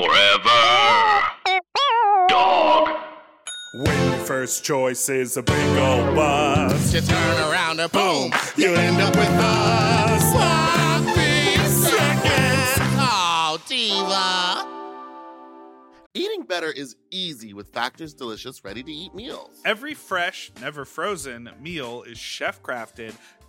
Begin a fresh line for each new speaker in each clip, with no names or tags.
Forever. Dog.
When your first choice is a big old bus,
You turn around and boom, you end up with a sloppy seconds. Oh, diva. Eating better is easy with Factor's delicious ready-to-eat meals.
every fresh, never frozen meal is chef crafted,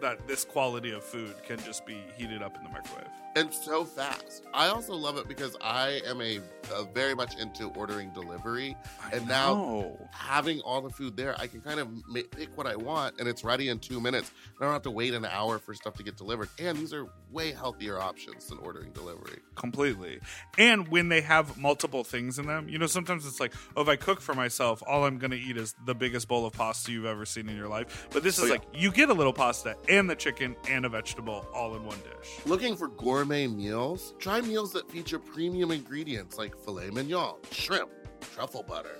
that this quality of food can just be heated up in the microwave.
And so fast. I also love it because I am a, a very much into ordering delivery. And now having all the food there, I can kind of ma- pick what I want and it's ready in two minutes. I don't have to wait an hour for stuff to get delivered. And these are way healthier options than ordering delivery.
completely. And when they have multiple things in them, you know, sometimes it's like, oh, if I cook for myself, all I'm going to eat is the biggest bowl of pasta you've ever seen in your life. But this oh, is
Oh, yeah.
like, you get a little pasta and the chicken and a vegetable all in one dish.
Looking for gourmet meals? Try meals that feature premium ingredients like filet mignon, shrimp, truffle butter,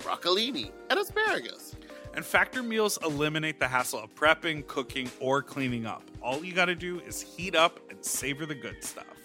broccolini, and asparagus.
And factor meals eliminate the hassle of prepping, cooking, or cleaning up. All you got to do is heat up and savor the good stuff.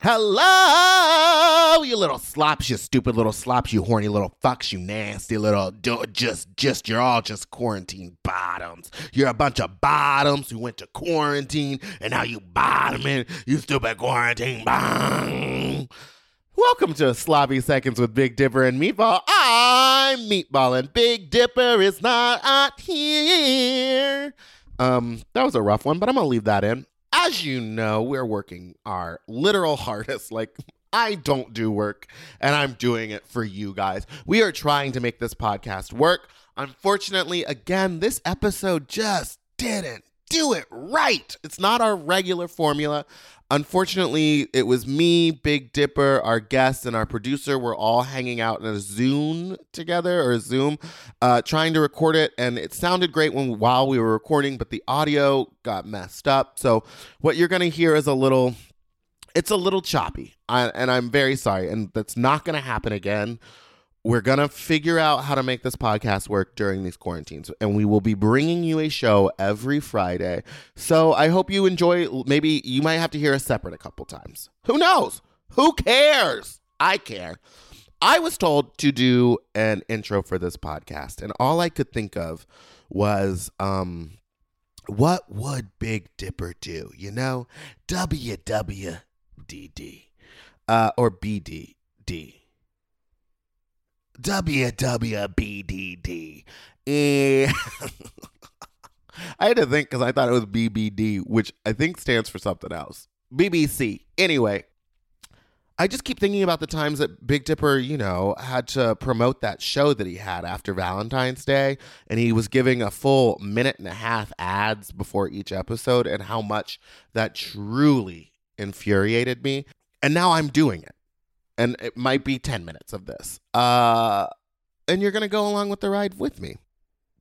Hello, you little slops, you stupid little slops, you horny little fucks, you nasty little do- just just you're all just quarantine bottoms. You're a bunch of bottoms who went to quarantine and now you bottoming, you stupid quarantine bottom. Welcome to Sloppy Seconds with Big Dipper and Meatball. I'm Meatball and Big Dipper is not out here. Um, that was a rough one, but I'm gonna leave that in. As you know, we're working our literal hardest. Like, I don't do work, and I'm doing it for you guys. We are trying to make this podcast work. Unfortunately, again, this episode just didn't do it right. It's not our regular formula. Unfortunately, it was me, Big Dipper, our guest, and our producer were all hanging out in a Zoom together or Zoom, uh, trying to record it, and it sounded great when while we were recording, but the audio got messed up. So what you're gonna hear is a little, it's a little choppy, I, and I'm very sorry, and that's not gonna happen again. We're going to figure out how to make this podcast work during these quarantines, and we will be bringing you a show every Friday. So I hope you enjoy. Maybe you might have to hear us separate a couple times. Who knows? Who cares? I care. I was told to do an intro for this podcast, and all I could think of was, um, what would Big Dipper do? You know, WWDD uh, or BDD. WWBDD. I had to think because I thought it was BBD, which I think stands for something else. BBC. Anyway, I just keep thinking about the times that Big Dipper, you know, had to promote that show that he had after Valentine's Day. And he was giving a full minute and a half ads before each episode, and how much that truly infuriated me. And now I'm doing it and it might be 10 minutes of this. Uh, and you're going to go along with the ride with me.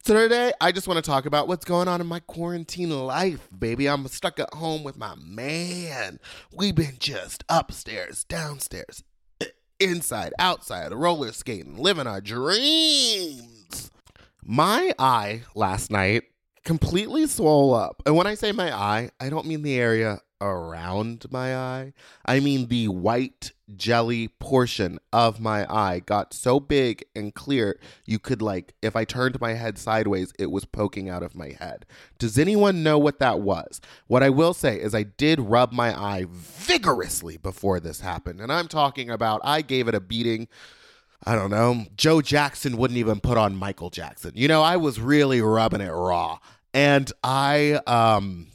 So today, I just want to talk about what's going on in my quarantine life, baby. I'm stuck at home with my man. We've been just upstairs, downstairs, inside, outside, roller skating, living our dreams. My eye last night completely swole up. And when I say my eye, I don't mean the area around my eye. I mean the white jelly portion of my eye got so big and clear you could like if I turned my head sideways it was poking out of my head. Does anyone know what that was? What I will say is I did rub my eye vigorously before this happened. And I'm talking about I gave it a beating I don't know. Joe Jackson wouldn't even put on Michael Jackson. You know, I was really rubbing it raw. And I um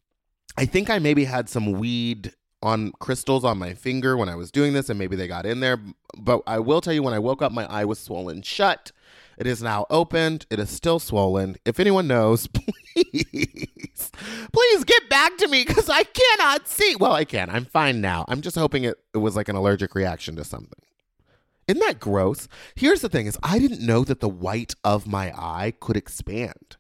I think I maybe had some weed on crystals on my finger when I was doing this, and maybe they got in there. But I will tell you, when I woke up, my eye was swollen shut. It is now opened. It is still swollen. If anyone knows, please, please get back to me because I cannot see. Well, I can. I'm fine now. I'm just hoping it, it was like an allergic reaction to something. Isn't that gross? Here's the thing: is I didn't know that the white of my eye could expand.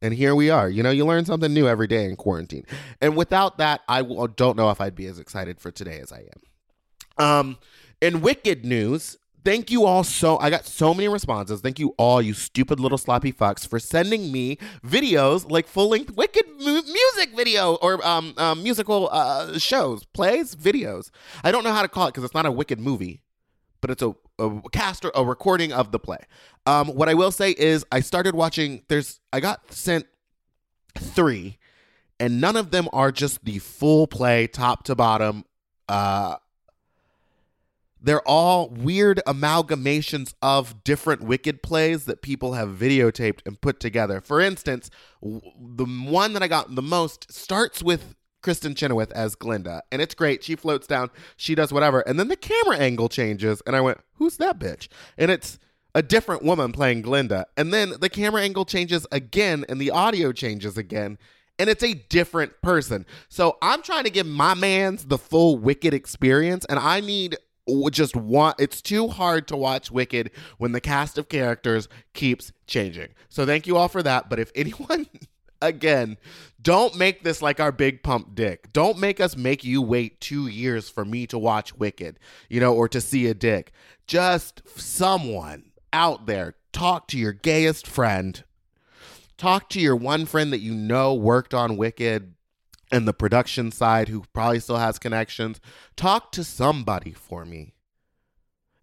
And here we are. You know, you learn something new every day in quarantine. And without that, I don't know if I'd be as excited for today as I am. Um, in Wicked news, thank you all so I got so many responses. Thank you all, you stupid little sloppy fucks, for sending me videos like full length Wicked mu- music video or um, um musical uh, shows, plays, videos. I don't know how to call it because it's not a Wicked movie but it's a, a cast or a recording of the play. Um, what I will say is I started watching. There's I got sent three, and none of them are just the full play, top to bottom. Uh, they're all weird amalgamations of different Wicked plays that people have videotaped and put together. For instance, the one that I got the most starts with Kristin Chenoweth as Glinda, and it's great. She floats down, she does whatever, and then the camera angle changes, and I went, "Who's that bitch?" And it's a different woman playing Glinda, and then the camera angle changes again, and the audio changes again, and it's a different person. So I'm trying to give my man's the full Wicked experience, and I need just want it's too hard to watch Wicked when the cast of characters keeps changing. So thank you all for that. But if anyone again, don't make this like our big pump dick. Don't make us make you wait two years for me to watch Wicked, you know, or to see a dick. Just someone out there, talk to your gayest friend. Talk to your one friend that you know worked on Wicked and the production side who probably still has connections. Talk to somebody for me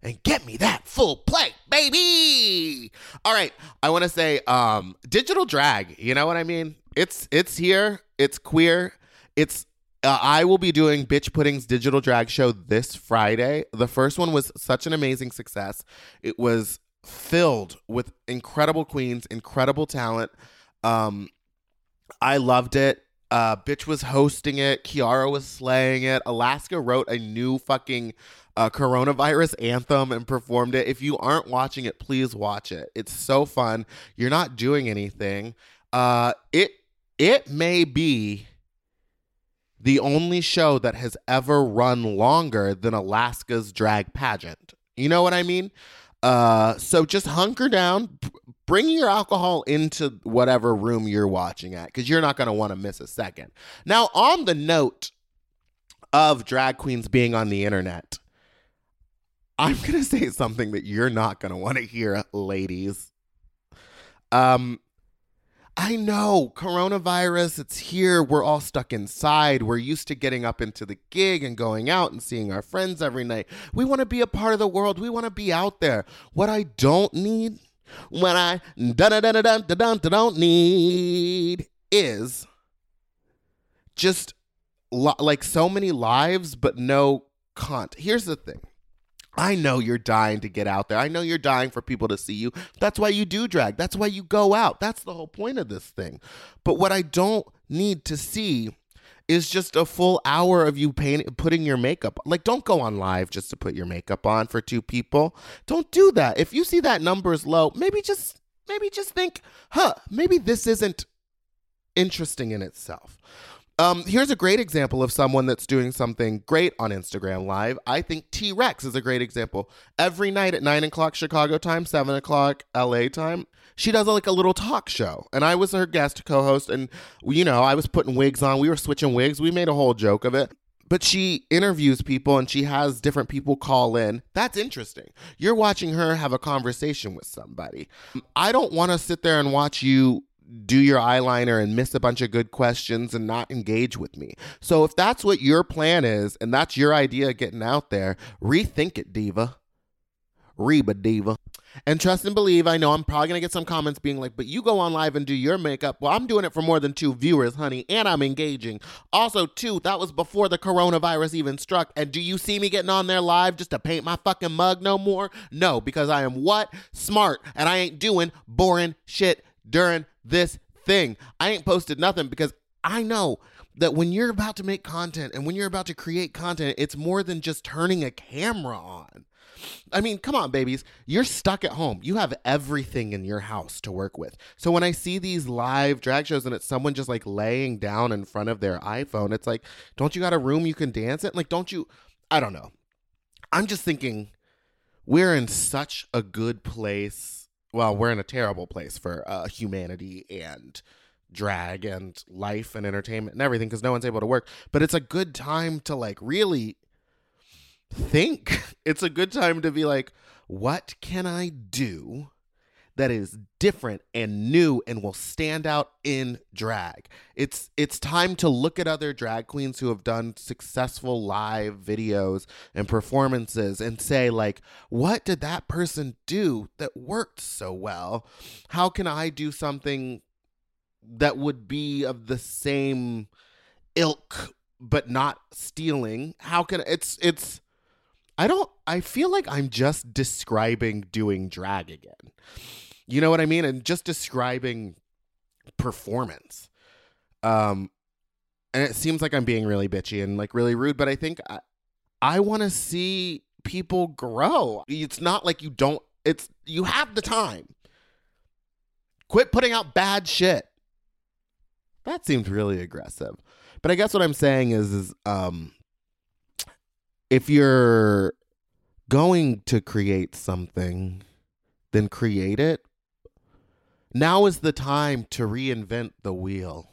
and get me that full plate, baby. All right, I want to say um digital drag, you know what I mean? It's it's here, it's queer. It's uh, I will be doing Bitch Pudding's digital drag show this Friday. The first one was such an amazing success. It was filled with incredible queens, incredible talent. Um I loved it. Uh, Bitch was hosting it. Kiara was slaying it. Alaska wrote a new fucking uh, coronavirus anthem and performed it. If you aren't watching it, please watch it. It's so fun. You're not doing anything. Uh, it it may be the only show that has ever run longer than Alaska's drag pageant. You know what I mean? Uh, so just hunker down, bring your alcohol into whatever room you're watching at because you're not going to want to miss a second. Now, on the note of drag queens being on the internet, I'm going to say something that you're not going to want to hear, ladies. Um, I know coronavirus, it's here. We're all stuck inside. We're used to getting up into the gig and going out and seeing our friends every night. We want to be a part of the world. We want to be out there. What I don't need, what I dun dun dun dun dun don't need is just like so many lives, but no cunt. Here's the thing. I know you're dying to get out there. I know you're dying for people to see you. That's why you do drag. That's why you go out. That's the whole point of this thing. But what I don't need to see is just a full hour of you paint, putting your makeup. Like, don't go on live just to put your makeup on for two people. Don't do that. If you see that number is low, maybe just maybe just think, huh, maybe this isn't interesting in itself. Um, here's a great example of someone that's doing something great on Instagram Live. I think T Rex is a great example. Every night at nine o'clock Chicago time, seven o'clock LA time, she does like a little talk show, and I was her guest co-host, and you know I was putting wigs on. We were switching wigs. We made a whole joke of it. But she interviews people and she has different people call in. That's interesting. You're watching her have a conversation with somebody. I don't want to sit there and watch you do your eyeliner and miss a bunch of good questions and not engage with me. So if that's what your plan is and that's your idea getting out there, rethink it, diva. Reba diva. And trust and believe, I know I'm probably going to get some comments being like, but you go on live and do your makeup. Well, I'm doing it for more than two viewers, honey, and I'm engaging. Also, too, that was before the coronavirus even struck. And do you see me getting on there live just to paint my fucking mug no more? No, because I am what? Smart. And I ain't doing boring shit during this thing. I ain't posted nothing because I know that when you're about to make content and when you're about to create content, it's more than just turning a camera on. I mean, come on, babies. You're stuck at home. You have everything in your house to work with. So when I see these live drag shows and it's someone just like laying down in front of their iPhone, it's like, don't you got a room you can dance in? Like, don't you? I don't know. I'm just thinking we're in such a good place. Well, we're in a terrible place for uh, humanity and drag and life and entertainment and everything because no one's able to work. But it's a good time to like really think. It's a good time to be like, what can I do that is different and new and will stand out in drag? It's it's time to look at other drag queens who have done successful live videos and performances and say like, what did that person do that worked so well? How can I do something that would be of the same ilk but not stealing? How can it's it's I don't I feel like I'm just describing doing drag again. You know what I mean? And just describing performance. Um and it seems like I'm being really bitchy and like really rude, but I think I, I want to see people grow. It's not like you don't it's you have the time. Quit putting out bad shit. That seems really aggressive. But I guess what I'm saying is is um if you're going to create something, then create it. Now is the time to reinvent the wheel.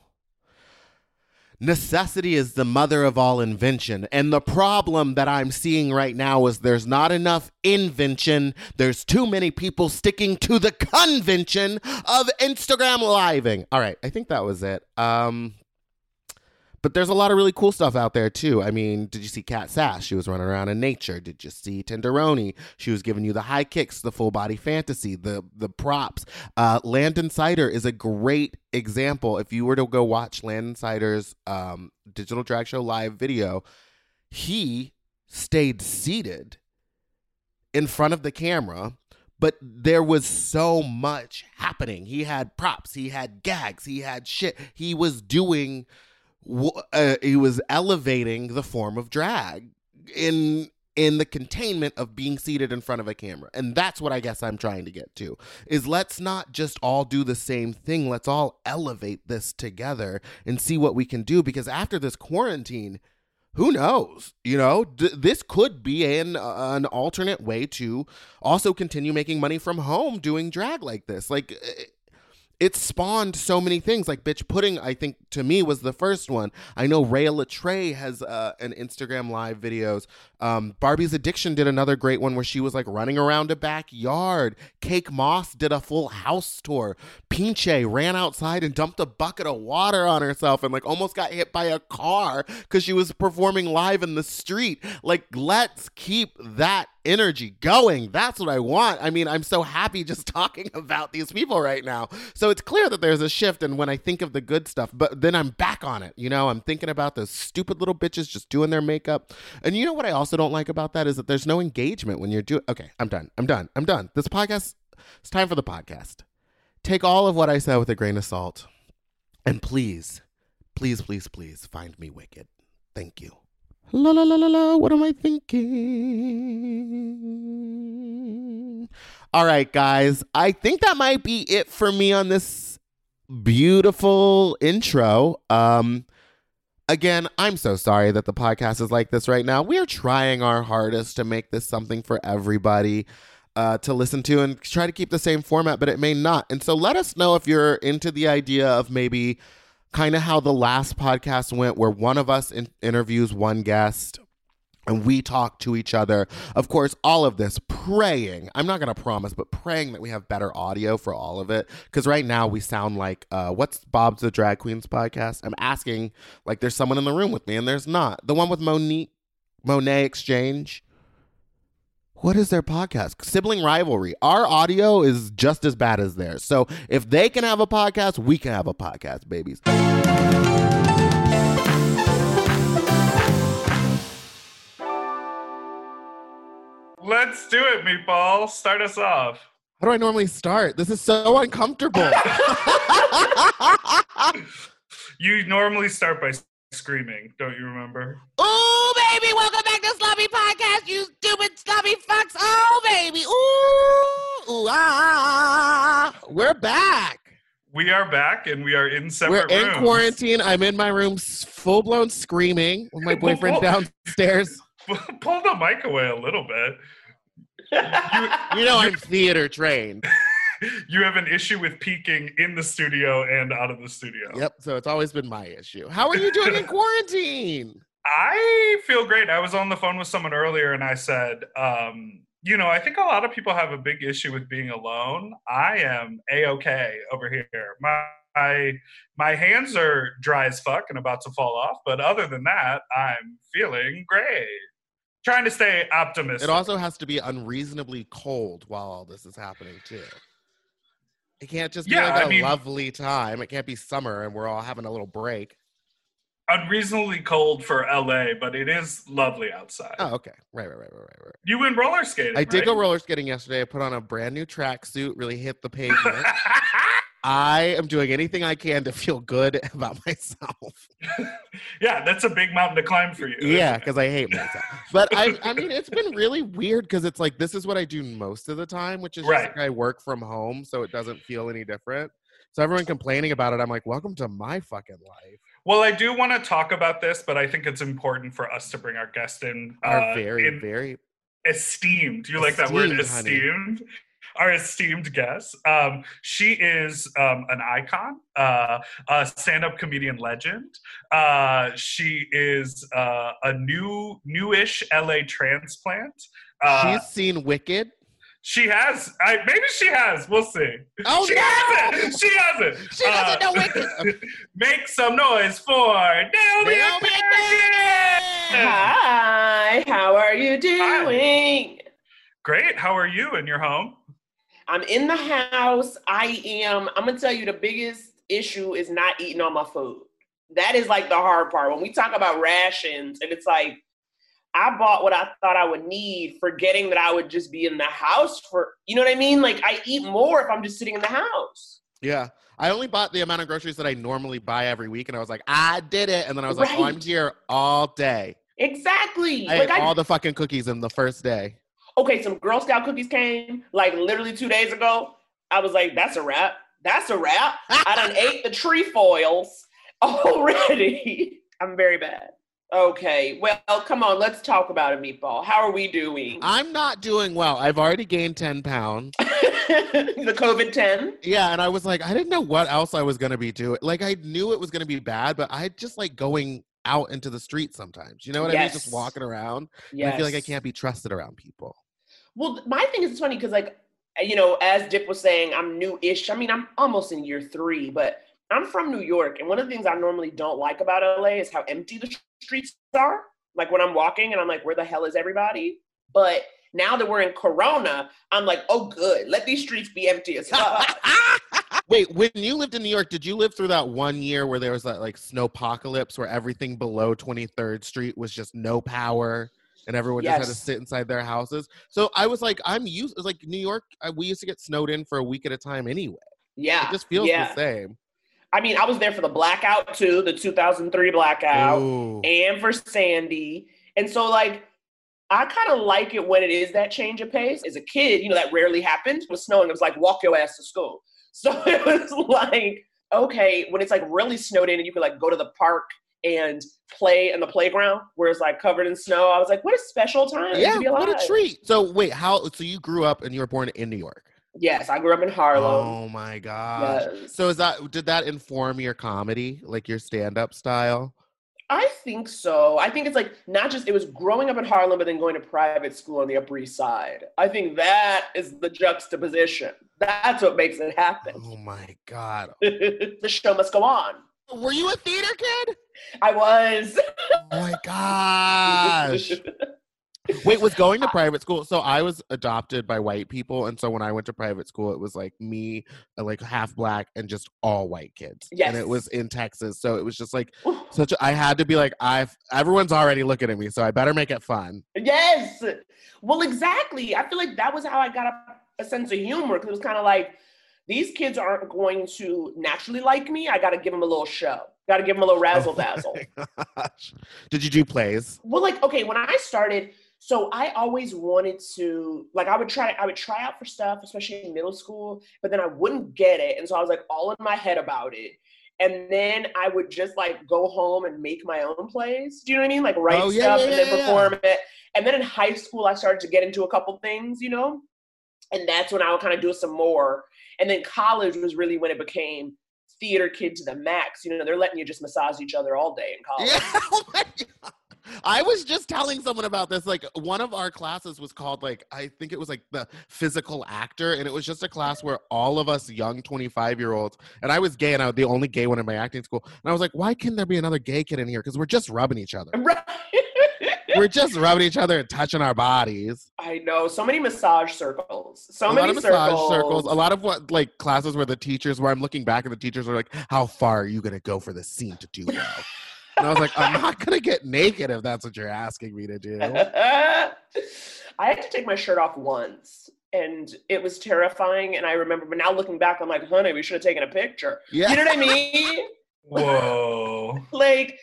Necessity is the mother of all invention. And the problem that I'm seeing right now is there's not enough invention. There's too many people sticking to the convention of Instagram living. All right, I think that was it. Um, but there's a lot of really cool stuff out there too. I mean, did you see Cat Sass? She was running around in nature. Did you see Tenderoni? She was giving you the high kicks, the full body fantasy, the the props. Uh, Landon Cider is a great example. If you were to go watch Landon Cider's um, digital drag show live video, he stayed seated in front of the camera but there was so much happening. He had props, he had gags, he had shit. He was doing uh, he was elevating the form of drag in in the containment of being seated in front of a camera. And that's what I guess I'm trying to get to. Is let's not just all do the same thing. Let's all elevate this together and see what we can do because after this quarantine, who knows? You know, d- this could be an uh, an alternate way to also continue making money from home doing drag like this. Like it spawned so many things. Like bitch pudding, I think to me was the first one. I know ray Latre has uh, an Instagram live videos. Um, Barbie's Addiction did another great one where she was like running around a backyard. cake Moss did a full house tour. Pinche ran outside and dumped a bucket of water on herself and like almost got hit by a car because she was performing live in the street. Like, let's keep that energy going. That's what I want. I mean, I'm so happy just talking about these people right now. So it's clear that there's a shift. And when I think of the good stuff, but then I'm back on it. You know, I'm thinking about those stupid little bitches just doing their makeup. And you know what I also don't like about that is that there's no engagement when you're doing. Okay, I'm done. I'm done. I'm done. This podcast, it's time for the podcast. Take all of what I said with a grain of salt. And please, please, please, please find me wicked. Thank you. La la la la la, what am I thinking? All right, guys, I think that might be it for me on this beautiful intro. Um, Again, I'm so sorry that the podcast is like this right now. We are trying our hardest to make this something for everybody uh, to listen to and try to keep the same format, but it may not. And so let us know if you're into the idea of maybe kind of how the last podcast went, where one of us in- interviews one guest and we talk to each other. Of course, all of this praying. I'm not going to promise, but praying that we have better audio for all of it. Because right now we sound like uh, what's Bob's the Drag Queens podcast? I'm asking like there's someone in the room with me, and there's not. The one with Monique, Monét X Change. What is their podcast? Sibling rivalry. Our audio is just as bad as theirs. So if they can have a podcast, we can have a podcast, babies.
Let's do it, Meatball. Start us off.
How do I normally start? This is so uncomfortable.
You normally start by screaming, don't you remember?
Ooh, baby, welcome back to Sloppy Podcast, you stupid sloppy fucks. Oh, baby. Ooh, ooh, ah, ah, ah, ah. We're back.
We are back and we are in separate.
We're in
rooms.
quarantine. I'm in my room, full blown screaming with my boyfriend downstairs.
Pull the mic away a little bit.
You know, I'm theater trained.
You have an issue with peeking in the studio and out of the studio.
Yep. So it's always been my issue. How are you doing in quarantine?
I feel great. I was on the phone with someone earlier and I said, um, you know, I think a lot of people have a big issue with being alone. I am a okay over here. My, my my hands are dry as fuck and about to fall off, but other than that, I'm feeling great. Trying to stay optimistic.
It also has to be unreasonably cold while all this is happening too. It can't just be
Yeah,
like a
I mean-
lovely time. It can't be summer and we're all having a little break.
unreasonably cold for LA, but it is lovely outside.
Oh, okay. Right, right, right, right, right, right.
You went roller skating.
I did
right?
go roller skating yesterday. I put on a brand new tracksuit, really hit the pavement. I am doing anything I can to feel good about myself.
yeah, that's a big mountain to climb for you.
Yeah, because I hate myself. But I, I mean, it's been really weird because it's like this is what I do most of the time, which is just
Right.
like I work from home, so it doesn't feel any different. So everyone complaining about it, I'm like, welcome to my fucking life.
Well, I do want to talk about this, but I think it's important for us to bring our guest in.
Our
uh,
very,
in
very
esteemed. Do you like that word?
Esteemed, honey.
Esteemed. Our esteemed guest. Um, she is um, an icon, uh, a stand-up comedian legend. Uh, she is uh, a new, newish LA transplant. Uh,
She's seen Wicked.
she has. I, maybe she has. We'll see.
Oh
she
no!
hasn't. She hasn't.
She doesn't know
Uh,
Wicked.
Make some noise for Naomi
Naomi
Ekperigin!
Hi, how are you doing?
Great. How are you in your home?
I'm in the house. I am, I'm gonna tell you the biggest issue is not eating all my food. That is like the hard part. When we talk about rations, and it's like, I bought what I thought I would need, forgetting that I would just be in the house for, you know what I mean? Like, I eat more if I'm just sitting in the house.
Yeah. I only bought the amount of groceries that I normally buy every week, and I was like, I did it. And then I was like, oh, I'm here all day.
Exactly.
I
like,
ate
I,
all the fucking cookies in the first day.
Okay, some Girl Scout cookies came like literally two days ago. I was like, that's a wrap. That's a wrap. I done ate the trefoils already. I'm very bad. Okay, well, come on, let's talk about a Meatball. How are we doing?
I'm not doing well. I've already gained 10 pounds.
the COVID 10?
Yeah, and I was like, I didn't know what else I was gonna be doing. Like, I knew it was gonna be bad, but I just like going out into the street sometimes. You know what I mean? Just walking around.
Yes.
I feel like I can't be trusted around people.
Well, my thing is it's funny because, like, eh, you know, as Dip was saying, I'm new-ish. I mean, I'm almost in year three, but I'm from New York, and one of the things I normally don't like about LA is how empty the streets are. Like when I'm walking, and I'm like, where the hell is everybody? But now that we're in Corona, I'm like, oh, good. Let these streets be empty as fuck.
Wait, when you lived in New York, did you live through that one year where there was that like snowpocalypse where everything below 23rd Street was just no power and everyone just had to sit inside their houses? So I was like, I'm used, It's like New York, I, we used to get snowed in for a week at a time anyway.
yeah,
It just feels
yeah.
the same.
I mean, I was there for the blackout too, the 2003 blackout.
Ooh.
and for Sandy. And so, like, I kind of like it when it is that change of pace. As a kid, you know, that rarely happened. With snowing, it was like, walk your ass to school. So it was like, okay, when it's like really snowed in and you could like go to the park and play in the playground where it's like covered in snow. I was like, what a special time
Yeah,
to be alive.
what a treat. So wait, how? So you grew up and you were born in New York.
Yes, I grew up in Harlem.
Oh my gosh.
Yes.
So is that did that inform your comedy, like your stand-up style?
I think so. I think it's like not just it was growing up in Harlem, but then going to private school on the Upper East Side. I think that is the juxtaposition. That's what makes it happen.
Oh my god.
the show must go on.
Were you a theater kid?
I was.
Oh my gosh. Wait, was going to private school? So I was adopted by white people, and so when I went to private school, it was like me, uh, like half black, and just all white kids. Yes. And it was in Texas, so it was just like such. A, I had to be like, I've everyone's already looking at me, so I better make it fun.
yes. Well, exactly. I feel like that was how I got a, a sense of humor because it was kind of like these kids aren't going to naturally like me. I got to give them a little show. Got to give them a little razzle
oh dazzle. Oh. Did you do plays?
well like okay when i started so i always wanted to like i would try i would try out for stuff especially in middle school but then i wouldn't get it and so i was like all in my head about it and then i would just like go home and make my own plays do you know what i mean like write
Oh, yeah,
stuff
yeah,
and then perform it and then in high school i started to get into a couple things you know and that's when i would kind of do some more and then college was really when it became theater kid to the max you know they're letting you just massage each other all day in college
Yeah. Oh my God. I was just telling someone about this. Like one of our classes was called like I think it was like the physical actor, and it was just a class where all of us young 25 year olds, and I was gay and I was the only gay one in my acting school. And I was like, why can't there be another gay kid in here? Because we're just rubbing each other.
right
We're just rubbing each other and touching our bodies.
I know so many massage circles, so
a
many
lot of massage
circles.
circles. A lot of what like classes where the teachers where I'm looking back and the teachers are like, How far are you gonna go for the scene to do well? and I was like, I'm not gonna get naked if that's what you're asking me to do.
I had to take my shirt off once, and it was terrifying. And I remember, but now looking back, I'm like, honey, we should have taken a picture.
Yeah.
You know what I mean?
Whoa.
like,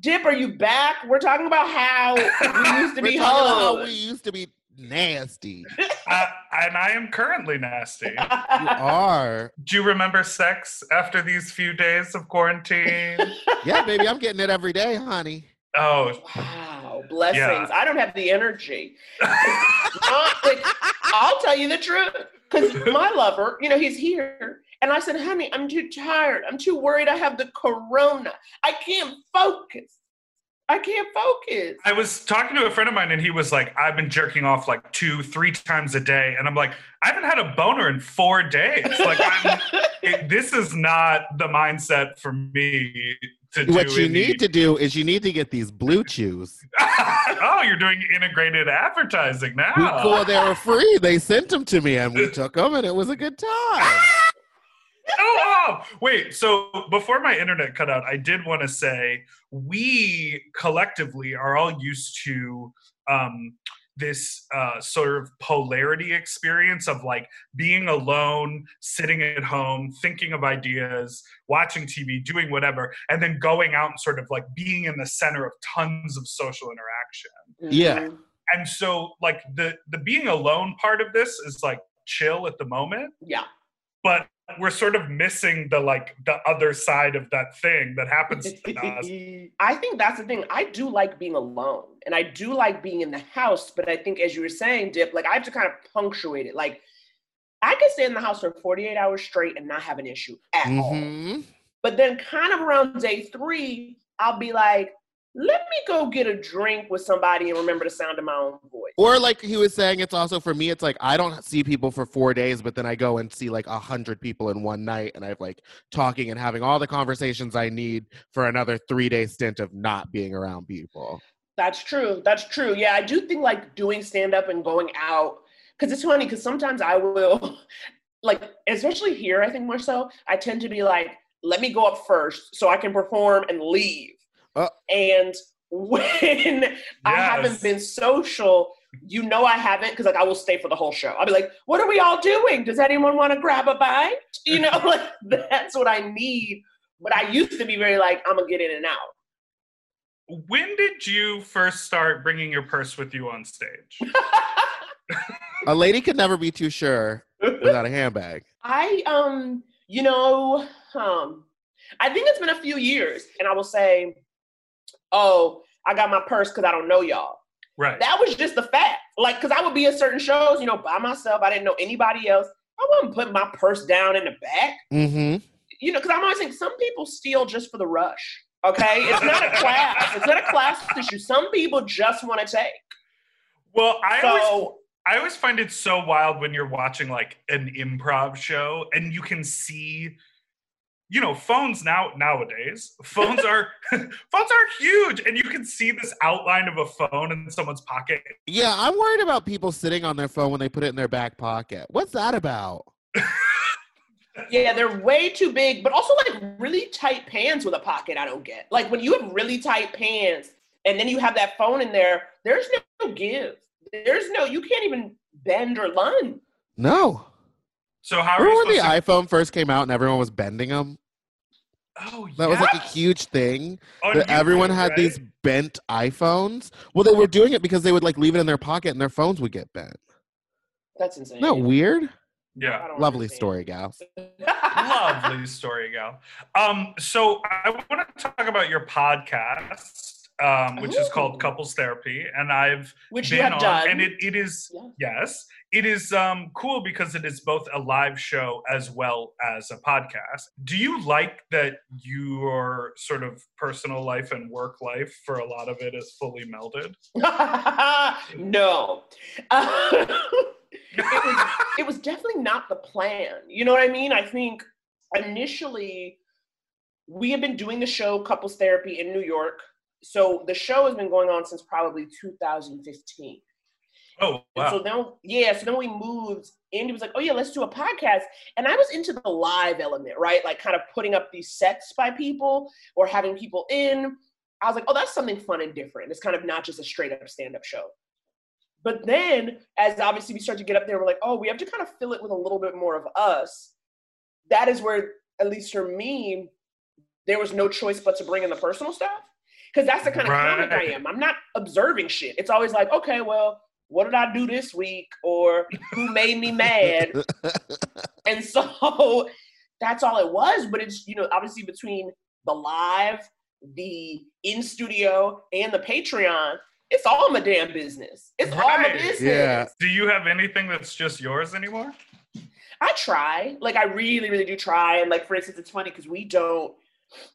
Dip, are you back? We're talking about how we used to be
talking about how we used to be nasty.
Uh, and I am currently nasty.
You are.
Do you remember sex after these few days of quarantine?
Yeah, baby, I'm getting it every day, honey.
Oh,
Wow, blessings.
Yeah.
I don't have the energy. Not- like, I'll tell you the truth. Because my lover, you know, he's here. And I said, honey, I'm too tired. I'm too worried I have the corona. I can't focus. I can't focus.
I was talking to a friend of mine and he was like, I've been jerking off like two, three times a day. And I'm like, I haven't had a boner in four days. Like, I'm, it, this is not the mindset for me to do.
What you
any-
need to do is you need to get these blue chews.
oh, you're doing integrated advertising now.
We cool, they were free. They sent them to me and we took them and it was a good time.
oh, oh, wait. So before my internet cut out, I did want to say we collectively are all used to um, this uh, sort of polarity experience of like being alone, sitting at home, thinking of ideas, watching TV, doing whatever, and then going out and sort of like being in the center of tons of social interaction.
Yeah.
Mhm.
And so, like the the being alone part of this is like chill at the moment
Yeah.
but we're sort of missing the like the other side of that thing that happens to us.
I think that's the thing. I do like being alone and I do like being in the house, but I think as you were saying, Dip, like I have to kind of punctuate it. Like I could stay in the house for 48 hours straight and not have an issue at all.
hmm
But then kind of around day three, I'll be like, let me go get a drink with somebody and remember the sound of my own voice.
Or like he was saying, it's also for me, it's like I don't see people for four days, but then I go and see like a hundred people in one night and I've like talking and having all the conversations I need for another three day stint of not being around people.
That's true. That's true. Yeah, I do think like doing stand up and going out because it's funny because sometimes I will like especially here I think more so I tend to be like let me go up first so I can perform and leave.
Uh.
and when I haven't been social, you know I haven't because like I will stay for the whole show. I'll be like, "What are we all doing? Does anyone want to grab a bite?" You know, like that's what I need. But I used to be very like, "I'm gonna get in and out."
When did you first start bringing your purse with you on stage?
A lady could never be too sure without a handbag.
I um, you know, um, I think it's been a few years, and I will say, oh, I got my purse because I don't know y'all.
Right.
That was just the fact. Like, because I would be at certain shows, you know, by myself. I didn't know anybody else. I wouldn't put my purse down in the back.
Mm-hmm.
You know, because I'm always saying some people steal just for the rush. Okay, it's not a class. It's not a class issue. Some people just want to take.
well, I always I always find it so wild when you're watching like an improv show and you can see you know phones now nowadays phones are phones are huge and you can see this outline of a phone in someone's pocket
Yeah, I'm worried about people sitting on their phone when they put it in their back pocket. What's that about?
yeah, they're way too big, but also like really tight pants with a pocket. I don't get like when you have really tight pants and then you have that phone in there. There's no give. There's no. You can't even bend or lunge.
No.
so how are
Remember when the
supposed
iPhone first came out and everyone was bending them?
To oh
That was like a huge thing.
On
that everyone had
right?
these bent iPhones. Well, they were doing it because they would like leave it in their pocket and their phones would get bent.
That's insane.
Isn't that weird?
Yeah
Lovely
understand.
story, gal.
lovely story gal um so i want to talk about your podcast um, which is called couples therapy and i've
Which you
been
have
on,
done.
and it, it is
Yeah.
yes it is um cool because it is both a live show as well as a podcast do you like that your sort of personal life and work life for a lot of it is fully melded
no. It, was, it was definitely not the plan. You know what I mean? I think initially we have been doing the show Couples Therapy in New York. So the show has been going on since probably 2015.
Oh wow
so then, yeah, so then we moved. Andy was like, oh, yeah, let's do a podcast. And I was into the live element, right? Like kind of putting up these sets by people or having people in. I was like, oh, that's something fun and different. It's kind of not just a straight up stand up show. But then, as obviously we start to get up there, we're like, oh, we have to kind of fill it with a little bit more of us. That is where, at least for me, there was no choice but to bring in the personal stuff. Because that's the kind of comic I am. I'm not observing shit. It's always like, okay, well, what did I do this week? Or who made me mad? And so that's all it was. But it's, you know, obviously between the live, the in studio, and the Patreon, it's all my damn business. It's all my business.
Yeah.
do you have anything that's just yours anymore
I try. Like I really, really do try. And like for instance, it's funny because we don't.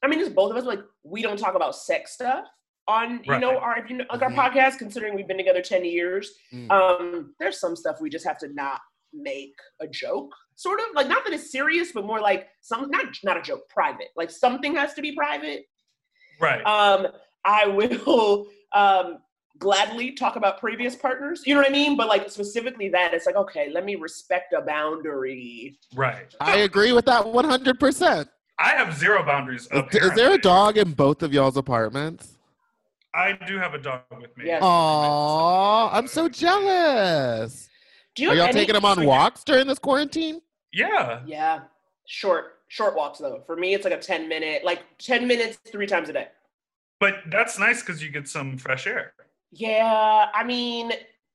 I mean, it's both of us. Like we don't talk about sex stuff on you know our you know, like our
Mhm.
podcast. Considering we've been together ten years,
Mm.
um, there's some stuff we just have to not make a joke. Sort of like not that it's serious, but more like some not not a joke, private. Like something has to be private.
right
Um, I will um gladly talk about previous partners. You know what I mean? But like specifically that, it's like okay, let me respect a boundary.
right
I agree with that 100%.
i have zero boundaries
Is, is there a dog in both of y'all's apartments?
I do have a dog with me
Yes.
Aw, I'm so jealous.
Do you
Are y'all
any-
taking them on walks during this quarantine?
yeah
Yeah, short short walks though. For me, it's like a ten minute, like ten minutes three times a day.
But that's nice because you get some fresh air.
Yeah, I mean,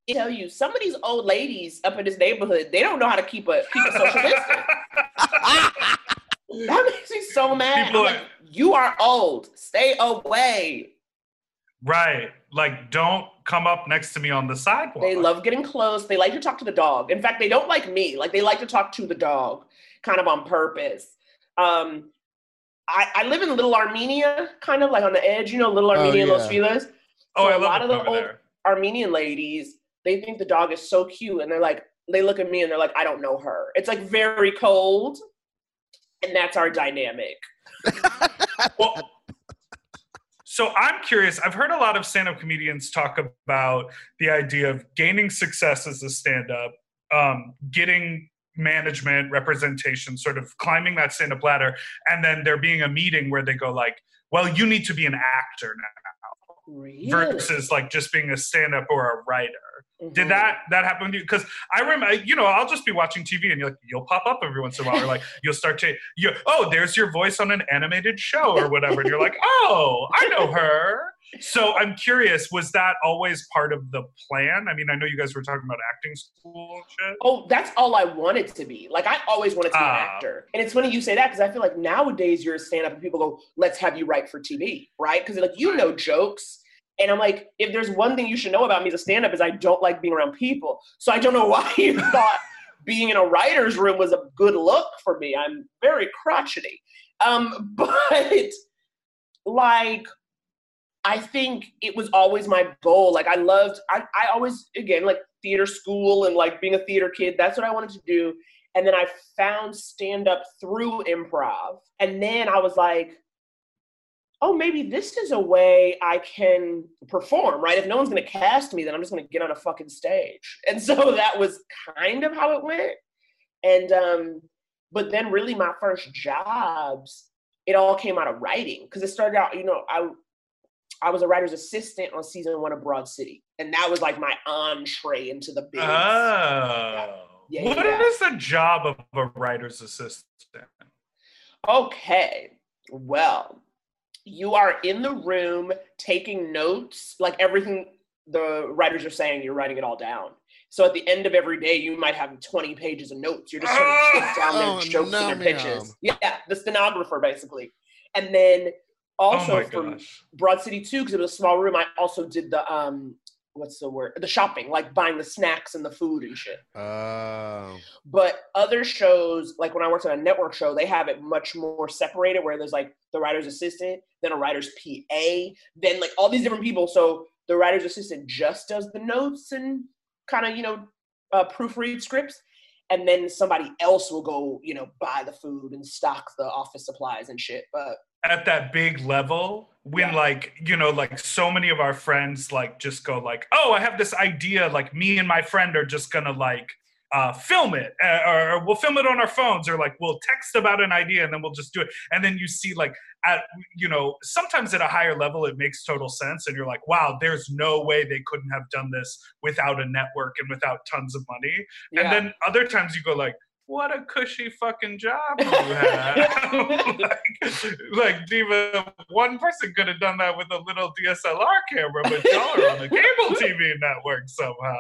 I tell you, some of these old ladies up in this neighborhood, they don't know how to keep a keep a social distance. That makes me so mad.
Are-
like, you are old. Stay away.
Right. Like, don't come up next to me on the sidewalk.
They love getting close. They like to talk to the dog. In fact, they don't like me. Like they like to talk to the dog, kind of on purpose. Um, I, I live in Little Armenia, kind of like on the edge, you know, Little
Oh,
Armenia, Los
yeah.
Feliz.
Oh,
So
I
a
love
lot of the old
there.
Armenian ladies, they think the dog is so cute, and they're like, they look at me and they're like, I don't know her. It's like very cold, and that's our dynamic.
Well, so I'm curious. I've heard a lot of stand-up comedians talk about the idea of gaining success as a stand-up, um, getting management representation, sort of climbing that stand-up ladder, and then there being a meeting where they go like, "Well, you need to be an actor now,"
Really?
versus like just being a stand-up or a writer. Did
Mhm.
that that happen to you? Because I remember, you know, I'll just be watching TV and you're like, you'll pop up every once in a while, or like you'll start to, you, oh, there's your voice on an animated show or whatever, and you're like, oh, I know her. So I'm curious, was that always part of the plan? I mean, I know you guys were talking about acting school and shit.
Oh, that's all I wanted to be. Like I always wanted to be an
Ah.
actor. And it's funny you say that because I feel like nowadays you're a stand-up and people go, let's have you write for TV, right? Because like you know jokes. And I'm like, if there's one thing you should know about me as a stand-up is I don't like being around people. So I don't know why you thought being in a writer's room was a good look for me. I'm very crotchety. Um, but like I think it was always my goal. Like I loved, I, I always, again, like theater school and like being a theater kid, that's what I wanted to do. And then I found stand up through improv. And then I was like, oh, maybe this is a way I can perform, right? If no one's gonna cast me, then I'm just gonna get on a fucking stage. And so that was kind of how it went. And um, but then really my first jobs, it all came out of writing. Cause it started out, you know, I I was a writer's assistant on season one of Broad City. And that was like my entree into the biz.
Oh.
Yeah,
What
yeah.
is the job of a writer's assistant?
Okay. Well, you are in the room taking notes, like everything the writers are saying, you're writing it all down. So at the end of every day, you might have 20 pages of notes. You're just trying to take down
Oh,
their jokes
no,
and their pitches.
ma'am.
Yeah, the stenographer, basically. And then
oh
also
my
from
gosh.
Broad City too, because it was a small room, I also did the um what's the word? The shopping, like buying the snacks and the food and shit.
Oh.
But other shows, like when I worked on a network show, they have it much more separated where there's like the writer's assistant, then a writer's PA, then like all these different people. So the writer's assistant just does the notes and kind of, you know, uh, proofread scripts. And then somebody else will go, you know, buy the food and stock the office supplies and shit. But
at that big level when
Yeah.
like you know like so many of our friends like just go like oh i have this idea like me and my friend are just gonna like uh, film it uh, or, we'll film it on our phones or like we'll text about an idea and then we'll just do it and then you see like at you know sometimes at a higher level it makes total sense and you're like wow there's no way they couldn't have done this without a network and without tons of money
yeah.
and then other times you go like, what a cushy fucking job you have. like, like Diva, one person could have done that with a little DSLR camera, but y'all are on the cable TV network somehow.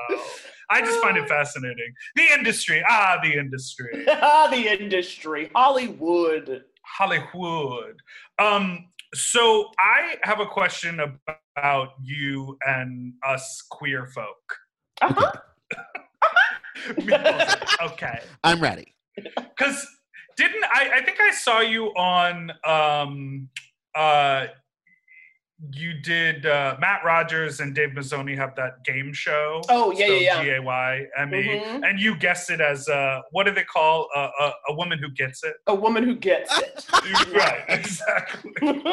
I just find it fascinating. The industry, ah, the industry.
Ah, the industry, Hollywood.
Hollywood. Um, so I have a question about you and us queer folk.
Uh-huh.
okay.
I'm ready.
because didn't I? I think I saw you on. Um, uh, you did uh, Matt Rogers and Dave Mizzoni have that game show.
Oh, yeah, yeah, yeah.
G A Y M E,
Mhm.
and you guessed it as uh, what do they call uh, a, a woman who gets it?
A woman who gets it.
right, exactly.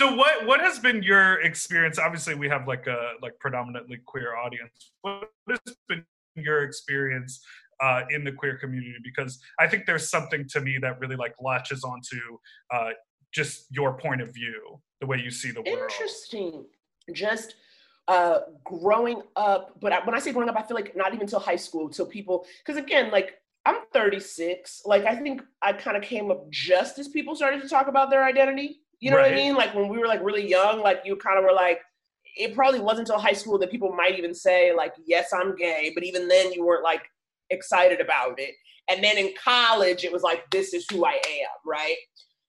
So what what has been your experience? Obviously, we have like a like predominantly queer audience. What has been your experience uh, in the queer community? Because I think there's something to me that really like latches onto uh, just your point of view, the way you see the world.
Interesting. Just uh, growing up, but I, when I say growing up, I feel like not even till high school, till people, because again, like I'm 36. Like I think I kind of came up just as people started to talk about their identity. You know what I mean? Like when we were like really young, like you kind of were like, it probably wasn't until high school that people might even say like, yes, I'm gay, but even then you weren't like excited about it. And then in college, it was like, this is who I am, right?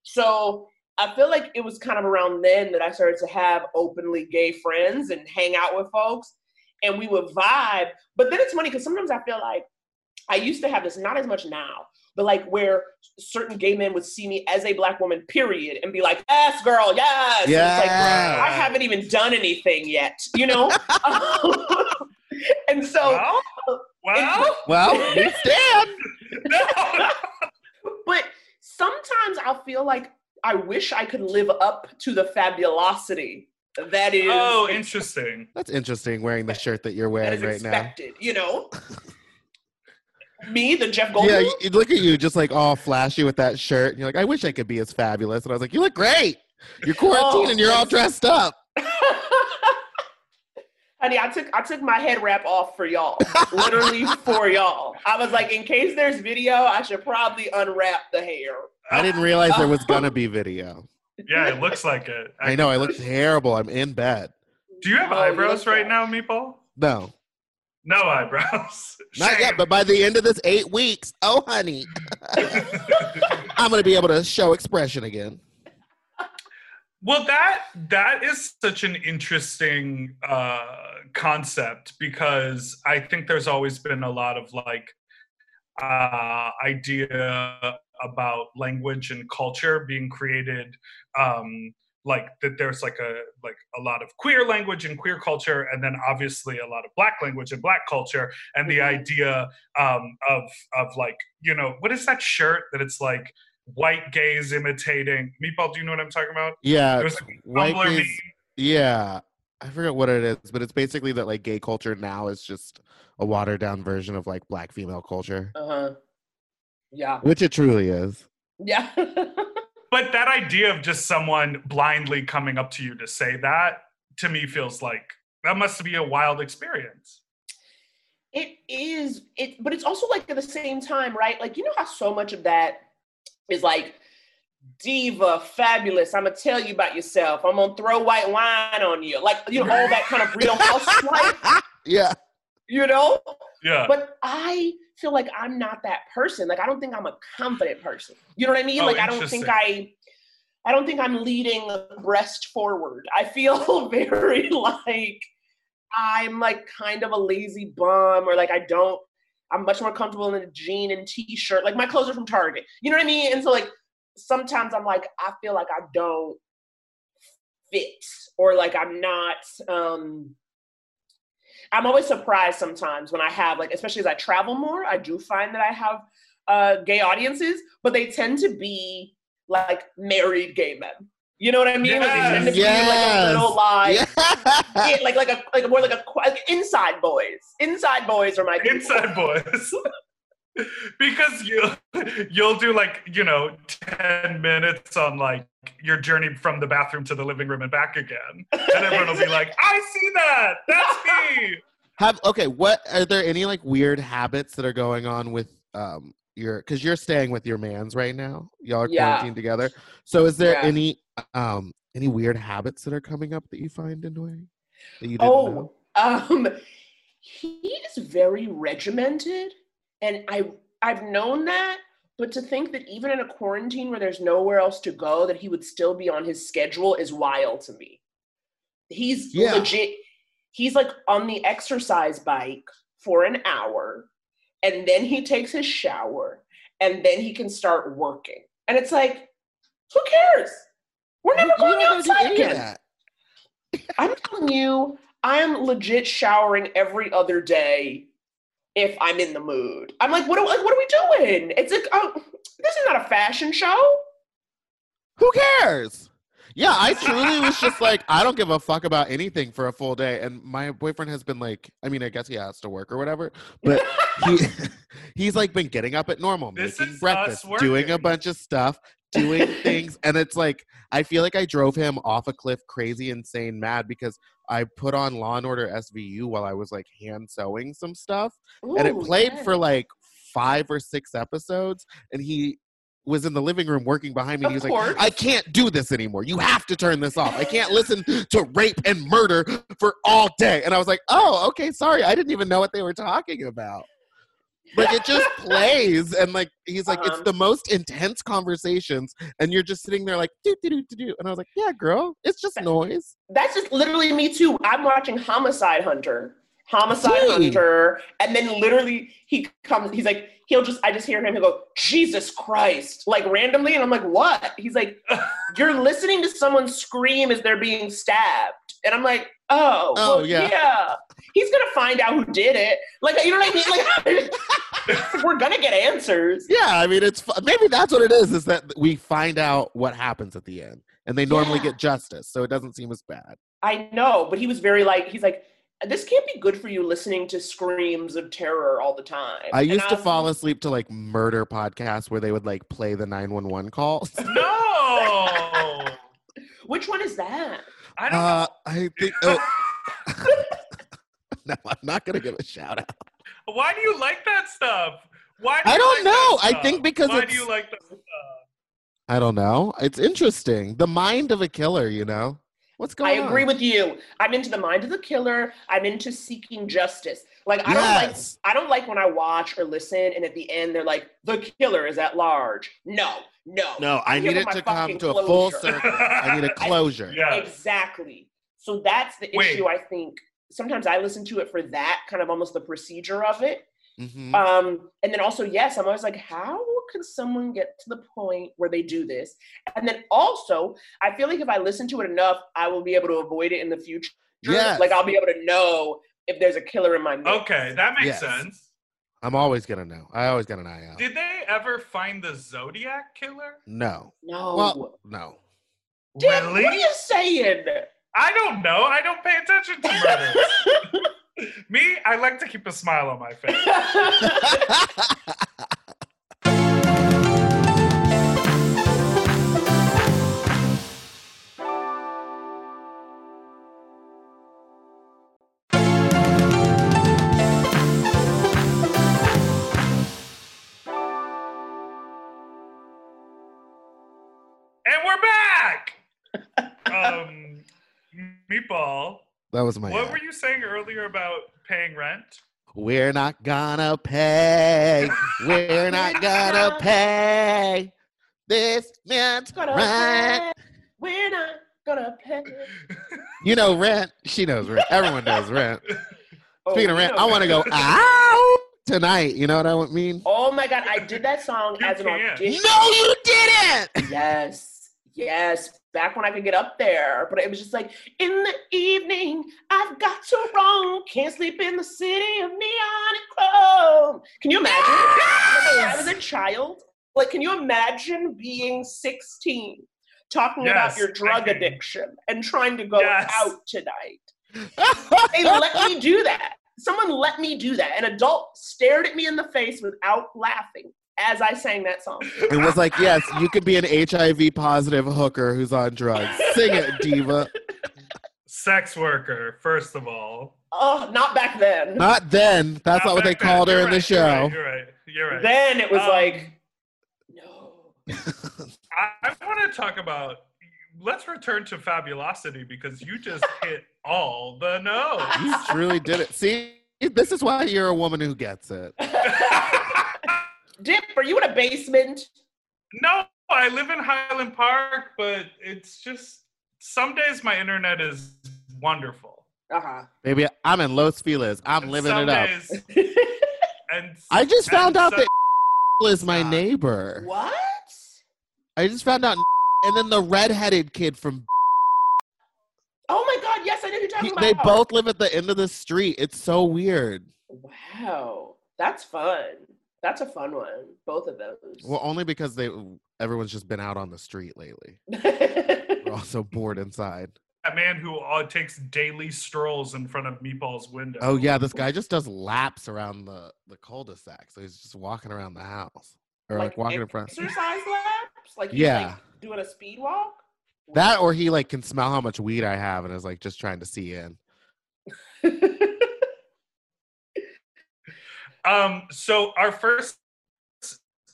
So I feel like it was kind of around then that I started to have openly gay friends and hang out with folks, and we would vibe. But then it's funny because sometimes I feel like I used to have this, not as much now, but like where certain gay men would see me as a black woman, period, and be like, "Yes, girl, yes." And it's like,
Yeah.
I haven't even done anything yet, you know. and so,
Well, well,
Well, we stand.
no.
but sometimes I feel like I wish I could live up to the fabulosity that is.
Oh, interesting.
That's interesting wearing the shirt that you're wearing
is
right now.
expected, you know. Me, the Jeff Goldblum.
Yeah, you, you look at you just like all flashy with that shirt. And you're like, I wish I could be as fabulous. And I was like, you look great. You're oh. quarantined
Oh,
and you're all dressed up.
Honey, I took I took my head wrap off for y'all, literally for y'all. I was like, in case there's video, I should probably unwrap the hair.
I didn't realize there was gonna be video.
Yeah, it looks like it.
I know I look terrible. I'm in bed.
Do you have
Oh,
eyebrows
look
right
bad.
now, Meatball?
No,
No eyebrows.
not yet. But by the end of this eight weeks, oh honey, I'm gonna be able to show expression again.
Well, that that is such an interesting uh, concept because I think there's always been a lot of like uh, idea about language and culture being created, um, like that. There's like a like a lot of queer language and queer culture, and then obviously a lot of black language and black culture, and the
Mhm.
idea um, of of like you know what is that shirt that it's like white gays imitating meatball do you know what i'm talking about
Yeah,
There was
it's white
Tumblr
gays- Yeah, I forget what it is, but it's basically that like gay culture now is just a watered down version of like black female culture,
Uh huh. Yeah.
which it truly is.
Yeah.
But that idea of just someone blindly coming up to you to say that to me feels like that must be a wild experience.
It is it, but it's also like at the same time, right? Like you know how so much of that is like diva, fabulous. I'm gonna tell you about yourself. I'm gonna throw white wine on you, like you know all that kind of real housewife,
yeah,
you know.
Yeah.
But I feel like I'm not that person. Like I don't think I'm a confident person. You know what I mean?
Oh,
like I don't think I I don't think I'm leading breast forward. I feel very like I'm like kind of a lazy bum or like I don't I'm much more comfortable in a jean and t-shirt. Like my clothes are from Target. You know what I mean? And so like sometimes I'm like I feel like I don't fit or like I'm not um I'm always surprised sometimes when I have like, especially as I travel more, I do find that I have uh, gay audiences, but they tend to be like married gay men. You know what I mean? Like they tend to be like a little like,
yeah.
yeah, like like a like a more like a like inside boys. Inside boys are my people.
Inside boys. because you you'll do like, you know, 10 minutes on like your journey from the bathroom to the living room and back again. And everyone will be like, I see that. That's me.
Have okay. What are there any like weird habits that are going on with um your because you're staying with your man's right now? Y'all are
Yeah.
quarantined together. So is there
Yeah.
any um any weird habits that are coming up that you find annoying that you didn't know?
Oh, um, he is very regimented, and I I've known that. But to think that even in a quarantine where there's nowhere else to go, that he would still be on his schedule is wild to me. He's
Yeah.
legit. He's like on the exercise bike for an hour, and then he takes his shower, and then he can start working. And it's like, who cares? We're never going
you're not gonna do
outside again. I'm telling you, I'm legit showering every other day if I'm in the mood. I'm like, what are, like, what are we doing? It's like, oh, this is not a fashion show.
Who cares? Yeah, I truly was just like, I don't give a fuck about anything for a full day. And my boyfriend has been like, I mean, I guess he has to work or whatever, but he he's like been getting up at normal,
This
making breakfast, doing a bunch of stuff, doing things, and it's like I feel like I drove him off a cliff, crazy, insane, mad because I put on Law and Order SVU while I was like hand sewing some stuff, and it played
yeah.
for like five or six episodes, and he was in the living room working behind me. And he was like. I can't do this anymore. You have to turn this off. I can't listen to rape and murder for all day. And I was like, oh, okay, sorry. I didn't even know what they were talking about. Like it just plays, and like he's like, it's
Uh-huh.
the most intense conversations, and you're just sitting there like, do do do do do, and I was like, yeah, girl, it's just noise.
That's just literally me too. I'm watching Homicide Hunter. Homicide. Hunter. And then literally he comes, he's like, he'll just, I just hear him, he'll go, Jesus Christ, like randomly. And I'm like, what? He's like, you're listening to someone scream as they're being stabbed. And I'm like, oh,
Oh,
well,
yeah.
yeah. He's to find out who did it. Like, you know what I mean? Like, we're to get answers.
Yeah, I mean, it's maybe that's what it is. Is that we find out what happens at the end, and they normally
Yeah.
get justice, so it doesn't seem as bad.
I know, but he was very like, he's like, this can't be good for you listening to screams of terror all the time.
I used to fall asleep to like murder podcasts where they would like play the nine one one calls.
No.
Which one is that?
I don't
uh, I think oh. No, I'm not gonna give a shout out.
Why do you like that stuff? Why do
I don't
like
know. I think because
Why do you like that stuff?
I don't know. It's interesting. The mind of a killer, you know. What's
I
going on?
I agree with you. I'm into the mind of the killer. I'm into seeking justice. Like I don't like I don't like when I watch or listen and at the end they're like the killer is at large. No, no.
No, I
Give
need it to come
fucking
to a full
closure.
circle. I need a closure.
Yeah.
Exactly. So that's the
Wait.
issue I think. Sometimes I listen to it for that kind of almost the procedure of it.
Mhm.
Um, and then also, yes, I'm always like, how can someone get to the point where they do this? And then also, I feel like if I listen to it enough, I will be able to avoid it in the future.
Yes.
Like I'll be able to know if there's a killer in my mix.
Okay, that makes
Yes.
sense.
I'm always gonna know. I always got an eye out.
Did they ever find the Zodiac killer?
No.
No.
Well, no.
Dick,
really?
What are you saying?
I don't know. I don't pay attention to murders. Me, I like to keep a smile on my face.
that was my.
what
eye.
were you saying earlier about paying rent?
We're not gonna pay. We're not gonna pay. This man's
Gonna
rent.
pay. We're not gonna pay.
You know rent. She knows rent. Everyone knows rent.
Oh,
Speaking of rent, I want to go out tonight. You know what I mean?
Oh my god, I did that song
You
as an
can.
audition.
No, you didn't.
Yes, yes. Back when I could get up there, but it was just like in the evening, I've got to run. Can't sleep in the city of neon and chrome. Can you imagine? Like, I was a child. Like, can you imagine being 16, talking
Yes,
about your drug addiction and trying to go
Yes.
out tonight? They let me do that. Someone let me do that. An adult stared at me in the face without laughing as I sang that song.
It was like, yes, you could be an HIV positive hooker who's on drugs. Sing it, diva.
Sex worker, first of all.
Oh, not back then.
Not then. That's not what they
then.
called her
You're
in the
right, you're right,
show.
You're right. You're right.
Then it was
Um,
like, no.
I, I want to talk about. Let's return to fabulosity because you just hit all the notes.
You truly did it. See, this is why you're a woman who gets it.
Dip, are you in a basement?
no, I live in Highland Park, but it's just some days my internet is wonderful.
Uh huh.
Baby, I'm in Los Feliz. I'm
And
living
some
it up.
days- and
I just found out
some-
that is my neighbor.
what?
I just found out, and then the redheaded kid from
Oh my God! Yes, I know you're talking
he-
about.
they both live at the end of the street. It's so weird.
Wow, that's fun. That's a fun one. Both of those.
Well, only because they everyone's just been out on the street lately. We're all so bored inside.
that man who uh, takes daily strolls in front of Meatball's window.
Oh yeah, this guy just does laps around the the cul-de-sac. So he's just walking around the house or like, walking in front.
Exercise laps, like
Yeah.
like, doing a speed walk.
That or he like can smell how much weed I have and is like just trying to see in.
Um, so our first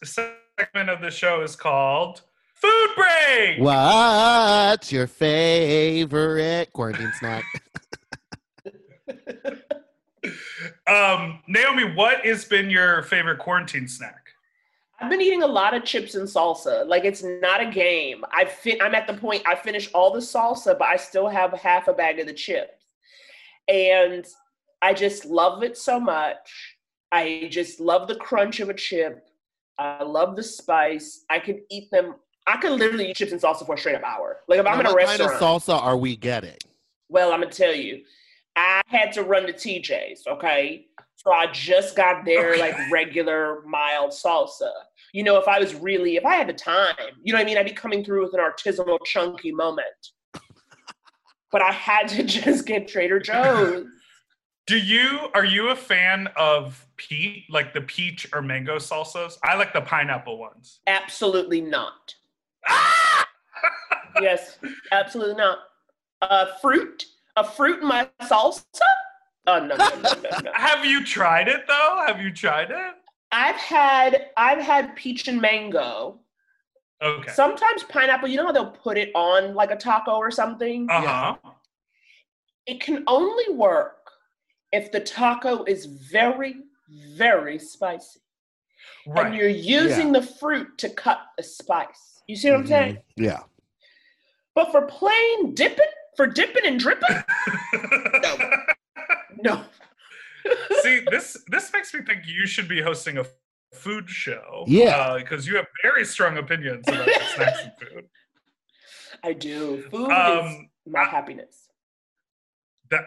segment of the show is called Food Break.
What's your favorite quarantine snack?
Um, Naomi, what has been your favorite quarantine snack?
I've been eating a lot of chips and salsa. Like it's not a game. I fin- I'm at the point I finished all the salsa, but I still have half a bag of the chips. And I just love it so much. I just love the crunch of a chip. I love the spice. I could eat them. I could literally eat chips and salsa for a straight up hour. Like if I'm
Now,
in a restaurant.
what kind of salsa are we getting?
Well, I'm gonna tell you, I had to run to TJ's, okay? So I just got their
Okay.
like regular mild salsa. You know, if I was really, if I had the time, you know what I mean? I'd be coming through with an artisanal chunky moment. But I had to just get Trader Joe's.
Do you are you a fan of peach, like the peach or mango salsas? I like the pineapple ones.
Absolutely not. Yes, absolutely not. Uh, fruit, a fruit in my salsa? Oh no, no, no, no, no.
Have you tried it though? Have you tried it?
I've had I've had peach and mango,
Okay.
Sometimes pineapple, you know how they'll put it on like a taco or something?
Uh huh.
It can only work if the taco is very, very spicy. And you're using the fruit to cut the spice. You see what I'm saying?
Yeah.
But for plain dipping, for dipping and dripping, no. No.
see, this this makes me think you should be hosting a food show.
Yeah.
because you have very strong opinions about snacks and food.
I do. Food is
Um,
my
I-
happiness.
That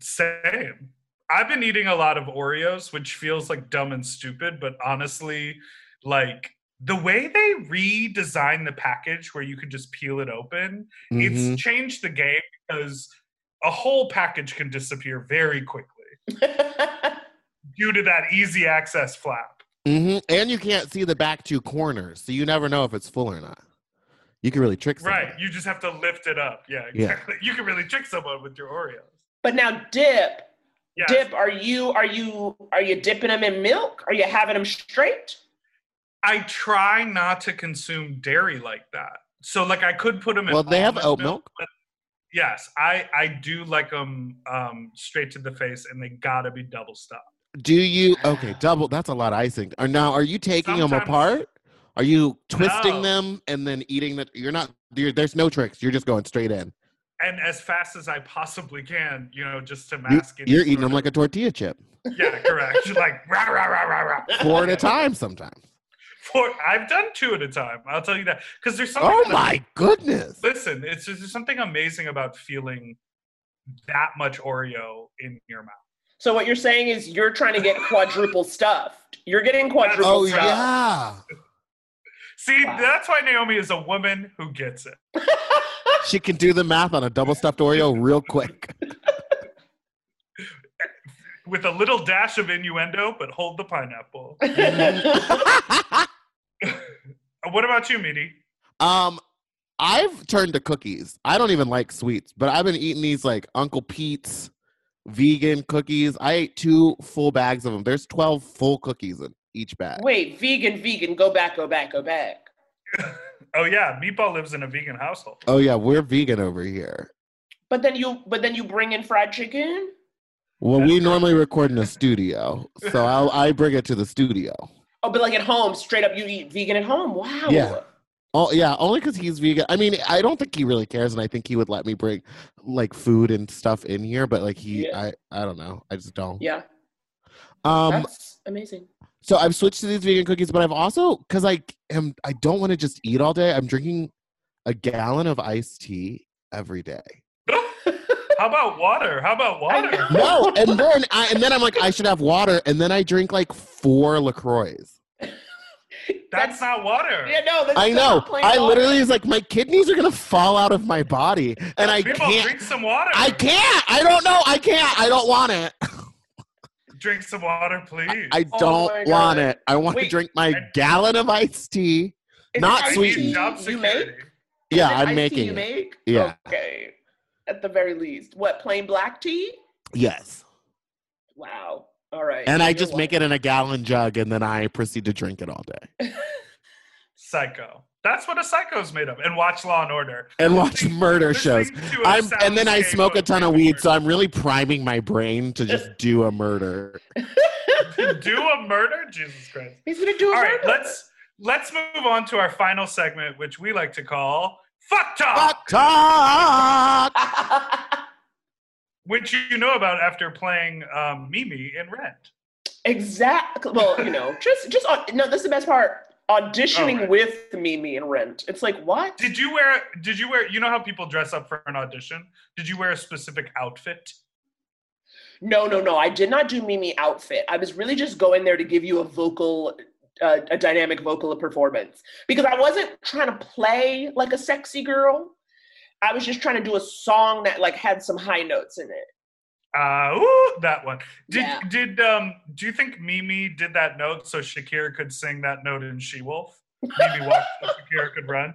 same. I've been eating a lot of Oreos, which feels like dumb and stupid, but honestly, like the way they redesigned the package where you could just peel it open,
Mhm.
it's changed the game because a whole package can disappear very quickly due to that easy access flap.
Mhm. And you can't see the back two corners, so you never know if it's full or not. You can really trick someone.
Right. You just have to lift it up. Yeah,
Yeah.
exactly. You can really trick someone with your Oreos.
But now dip,
Yeah.
dip, are you are you are you dipping them in milk? Are you having them straight?
I try not to consume dairy like that. So like I could put them in
Well, they have oat milk.
but yes, I I do like them um straight to the face and they got to be double stuffed.
Do you? Okay, double. That's a lot of icing. Or now, are you taking them apart? Are you twisting
No.
them and then eating that? You're not. You're, there's no tricks. You're just going straight in.
And as fast as I possibly can, you know, just to
You,
mask any
you're eating them like a tortilla chip,
Yeah, correct. like rah rah rah rah rah.
four at a time sometimes.
Four I've done two at a time. I'll tell you that. Because there's something
Oh
that-
my goodness!
Listen, it's just there's something amazing about feeling that much Oreo in your mouth.
So what you're saying is you're trying to get quadruple stuffed. You're getting quadruple
Oh
stuffed.
yeah,
See,
Wow.
that's why Naomi is a woman who gets it.
she can do the math on a double stuffed Oreo real quick.
With a little dash of innuendo, but hold the pineapple. what about you, Midi?
um, I've turned to cookies. I don't even like sweets, but I've been eating these like Uncle Pete's vegan cookies. I ate two full bags of them. There's twelve full cookies in each bag.
Wait, vegan, vegan, go back, go back, go back.
Oh yeah, Meatball lives in a vegan household.
Oh yeah, we're vegan over here.
But then you but then you bring in fried chicken?
Well,
That's
we
correct.
normally record in a studio, so I'll, I bring it to the studio.
Oh, but like at home, straight up you eat vegan at home. Wow.
Yeah. Oh yeah, only because he's vegan. I mean, I don't think he really cares, and I think he would let me bring like food and stuff in here. But like he,
Yeah.
I, I don't know. I just don't.
Yeah.
Um.
That's amazing.
So I've switched to these vegan cookies, but I've also because I am I don't want to just eat all day. I'm drinking a gallon of iced tea every day.
How about water? How about water?
No, and then I and then I'm like I should have water, and then I drink like four Lacroix.
That's not water.
Yeah, no, that's
I know.
plain
I
water.
literally is like my kidneys are gonna fall out of my body, and I
Meatball,
can't.
drink some water.
I can't. I don't know. I can't. I don't want it.
Drink some water, please.
I
Oh
don't
my
want
God.
it. I want to drink my
And-
gallon of iced tea. Not
it
sweet.
tea
need job
You make?
Yeah, I'm
iced tea
making
you
it.
make?
Yeah.
Okay. At the very least. What, plain black tea?
Yes.
Wow. All right.
And I
You're
just make it in a gallon jug and then I proceed to drink it all day.
Psycho. That's what a psycho's made of. And watch Law and Order.
And watch
Listening-
murder shows.
listening to a
I'm and then I smoke a ton of
murder.
weed, so I'm really priming my brain to just do a murder.
do a murder? Jesus Christ.
He's gonna do a
All right,
murder.
let's let's move on to our final segment, which we like to call Fuck Talk,
Fuck talk.
which you know about after playing um, Mimi in Rent.
exactly. Well, you know, just just on, no. That's the best part. Auditioning
Oh, right.
with Mimi and Rent. It's like what?
Did you wear? Did you wear? You know how people dress up for an audition? Did you wear a specific outfit?
No, no, no. I did not do Mimi outfit. I was really just going there to give you a vocal, uh, a dynamic vocal performance because I wasn't trying to play like a sexy girl. I was just trying to do a song that like had some high notes in it.
Uh, ooh, that one. Did
Yeah.
did um? Do you think Mimi did that note so Shakira could sing that note in She Wolf? Mimi walked so Shakira could run.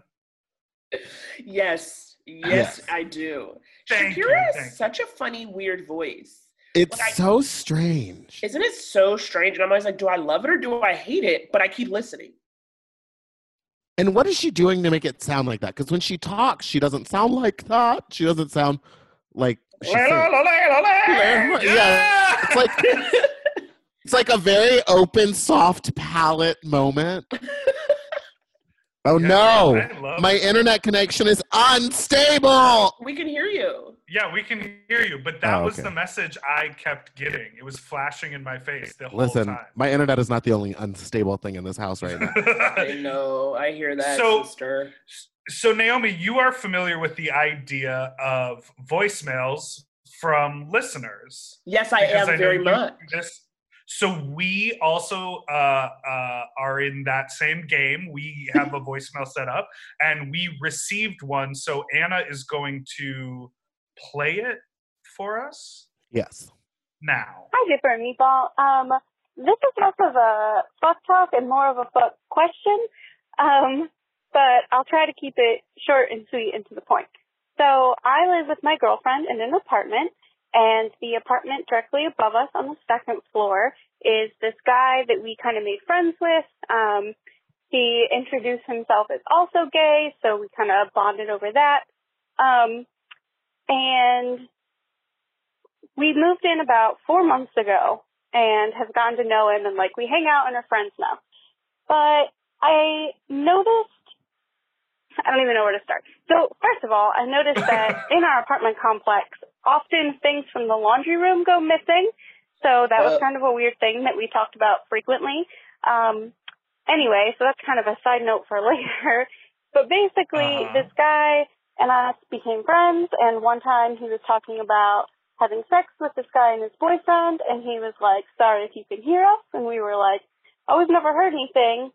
Yes, yes,
Yes.
I do.
Thank
Shakira
thank
has
you.
such a funny, weird voice.
It's
Like I-
so strange.
Isn't it so strange? And I'm always like, do I love it or do I hate it? But I keep listening.
And what is she doing to make it sound like that? Because when she talks, she doesn't sound like that. She doesn't sound like she's saying-
Yeah.
Yeah. It's like it's like a very open, soft palate moment. Oh
Yeah,
no. My
it.
internet connection is unstable.
We can hear you.
Yeah, we can hear you, but that
Oh,
was the message I kept getting. It was flashing in my face the whole
Listen,
time.
my internet is not the only unstable thing in this house right now.
I know. I hear that,
So-
sister.
so Naomi, you are familiar with the idea of voicemails from listeners.
Yes, I am
know
very much.
This. So we also uh, uh, are in that same game. We have a voicemail set up, and we received one. So Anna is going to play it for us
Yes.
now.
Hi, Dipper and Meatball. Um, this is less of a fuck talk and more of a fuck question. Um, but I'll try to keep it short and sweet and to the point. So I live with my girlfriend in an apartment, and the apartment directly above us on the second floor is this guy that we kind of made friends with. Um, he introduced himself as also gay, so we kind of bonded over that. Um, and we moved in about four months ago and have gotten to know him and like we hang out and are friends now. But I noticed I don't even know where to start. So first of all, I noticed that in our apartment complex, often things from the laundry room go missing. So that was
Uh.
kind of a weird thing that we talked about frequently. Um, anyway, so that's kind of a side note for later. But basically,
Uh-huh.
this guy and I became friends, and one time he was talking about having sex with this guy and his boyfriend, and he was like, sorry if you can hear us, and we were like, oh, we've never heard anything.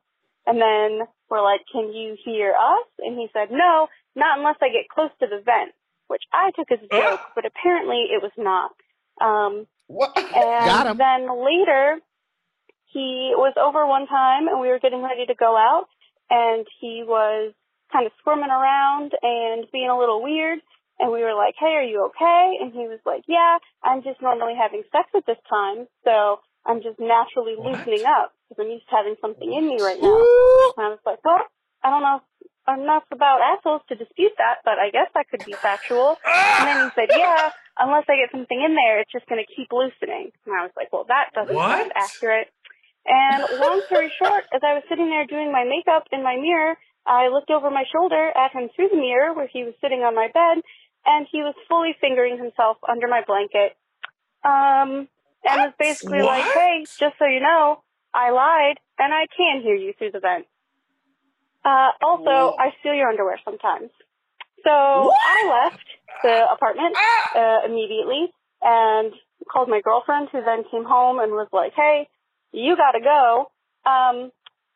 And then we're like, can you hear us? And he said, no, not unless I get close to the vent, which I took as a joke, but apparently it was not. Um,
What?
Got him.
and then later, he was over one time and we were getting ready to go out and he was kind of squirming around and being a little weird. And we were like, hey, are you okay? And he was like, yeah, I'm just normally having sex at this time. So I'm just naturally
What?
loosening up because I'm used to having something in me right now. And I was like, well, I don't know enough about assholes to dispute that, but I guess that could be factual. And then he said, yeah, unless I get something in there, it's just going to keep loosening. And I was like, well, that doesn't sound accurate. And long story short, as I was sitting there doing my makeup in my mirror, I looked over my shoulder at him through the mirror where he was sitting on my bed, and he was fully fingering himself under my blanket. Um, and was basically like, hey, just so you know, I lied, and I can hear you through the vent. Uh, also. I steal your underwear sometimes. So I left the apartment uh, immediately and called my girlfriend, who then came home and was like, "Hey, you gotta go." Um,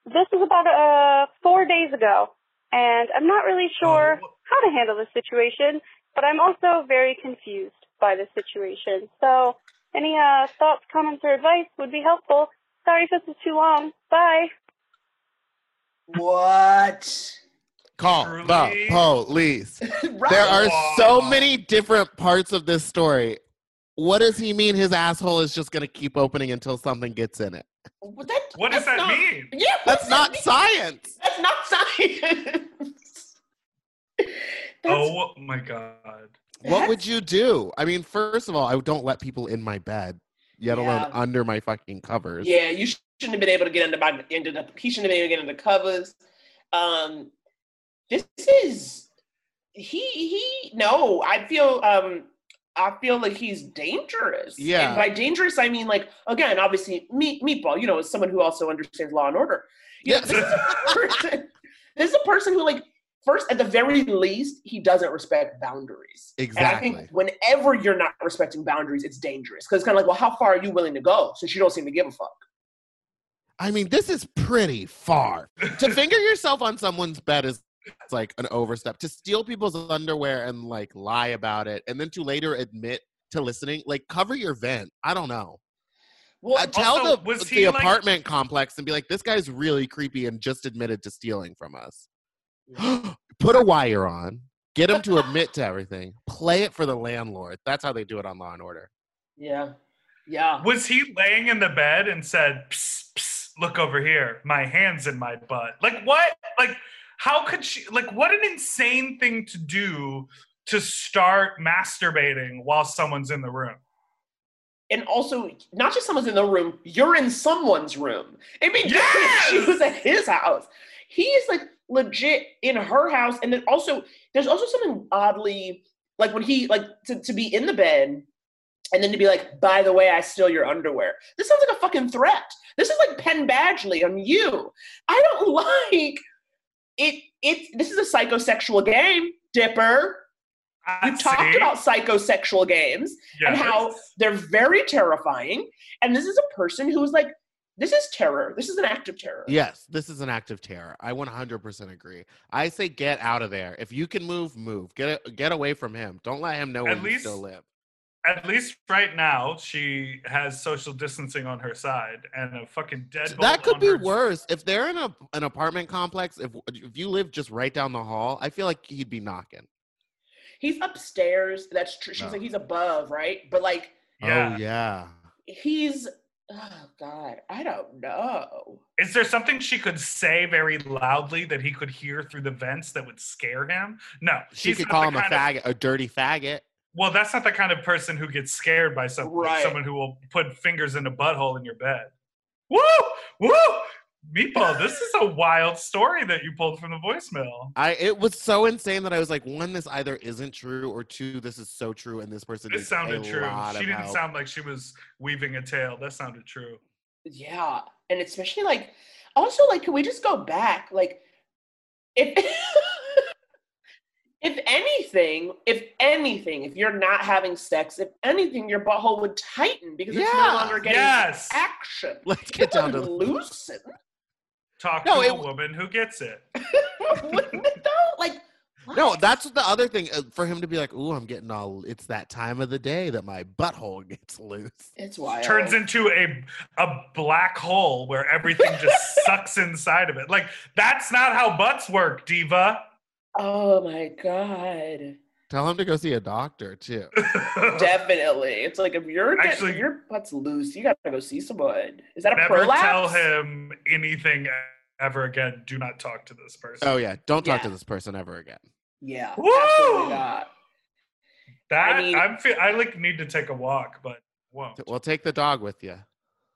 this is about uh, four days ago, and I'm not really sure
Oh.
how to handle this situation, but I'm also very confused by the situation. So, any uh, thoughts, comments, or advice would be helpful. Sorry if this is too long. Bye.
What?
Call
Truly?
the police.
right.
There are so many different parts of this story. What does he mean his asshole is just going to keep opening until something gets in it?
What, that,
What does that
not-
mean?
Yeah,
That's not
that
science.
That's not science. That's-
Oh my god.
What would you do? I mean, first of all, I don't let people in my bed, yet alone
Yeah.
under my fucking covers.
Yeah, you shouldn't have been able to get under my into the. He shouldn't have been able to get under the covers. Um, this is he he. No, I feel um. I feel like he's dangerous.
Yeah.
And by dangerous, I mean like again, obviously, meat meatball. You know, is someone who also understands law and order. You know,
Yes.
this is person. This is a person who like first, at the very least, he doesn't respect boundaries. And I
Exactly.
think whenever you're not respecting boundaries, it's dangerous because it's kind of like, well, how far are you willing to go? Since you don't seem to give a fuck.
I mean, this is pretty far. to finger yourself on someone's bed is it's like an overstep. To steal people's underwear and like lie about it, and then to later admit to listening, like cover your vent. I don't know.
Well,
Uh, tell
Also,
the the
like-
apartment complex and be like, this guy's really creepy and just admitted to stealing from us. Put a wire on. Get him to admit to everything. Play it for the landlord. That's how they do it on Law and Order.
yeah, yeah.
Was he laying in the bed and said, psst, psst, look over here, my hands in my butt? Like what? Like how could she like what an insane thing to do to start masturbating while someone's in the room.
and also not just someone's in the room, you're in someone's room. I mean,
Yes!
she was at his house. He is like legit in her house, and then also there's also something oddly like when he like to, to be in the bed and then to be like, by the way, I steal your underwear. This sounds like a fucking threat. This is like Penn Badgley on you. I don't like it. It this is a psychosexual game, Dipper.
I
We talked about psychosexual games and how they're very terrifying. And this is a person who's like, this is terror. This is an act of terror.
Yes, this is an act of terror. I 100% agree. I say get out of there. If you can move, move. Get a, get away from him. Don't let him know
At
where you
least-
still live.
At least right now, she has social distancing on her side and a fucking dead.
That could
on
be
her-
worse. If they're in a, an apartment complex, if if you live just right down the hall, I feel like he'd be knocking.
He's upstairs. That's true. She's
No.
like, he's above, right? But like,
Yeah.
Oh yeah.
he's, oh God, I don't know.
Is there something she could say very loudly that he could hear through the vents that would scare him? No.
She could call him a
kind of-
faggot, a dirty faggot.
well, that's not the kind of person who gets scared by something.
Right.
Someone who will put fingers in a butthole in your bed. Woo! Woo! Meatball, this is a wild story that you pulled from the voicemail.
I it was so insane that I was like, one, this either isn't true, or two, this is so true, and this person
This
needs
sounded
a
true.
lot
She didn't
help.
sound like she was weaving a tale. That sounded true.
Yeah. And especially like, also like, can we just go back? Like, if, if anything, if anything, if you're not having sex, if anything, your butthole would tighten because it's no longer getting
Yes.
action.
Let's get down to
It would loosen.
Talk
No,
to a
it-
woman who gets it.
Wouldn't it though? Like,
No, that's the other thing uh, for him to be like, "Ooh, I'm getting all." It's that time of the day that my butthole gets loose.
it's wild.
Turns into a a black hole where everything just sucks inside of it. Like that's not how butts work, diva.
Oh my god.
Tell him to go see a doctor too.
Definitely. It's like if you're getting,
Actually-
your butt's loose, you gotta go see someone. Is that a
Never
prolapse?
tell him anything ever again. Do not talk to this person.
Oh yeah, don't talk to this person ever again.
Yeah,
Woo!
absolutely not.
that
I mean-
I'm feel, I like need to take a walk, but won't.
Well, take the dog with you.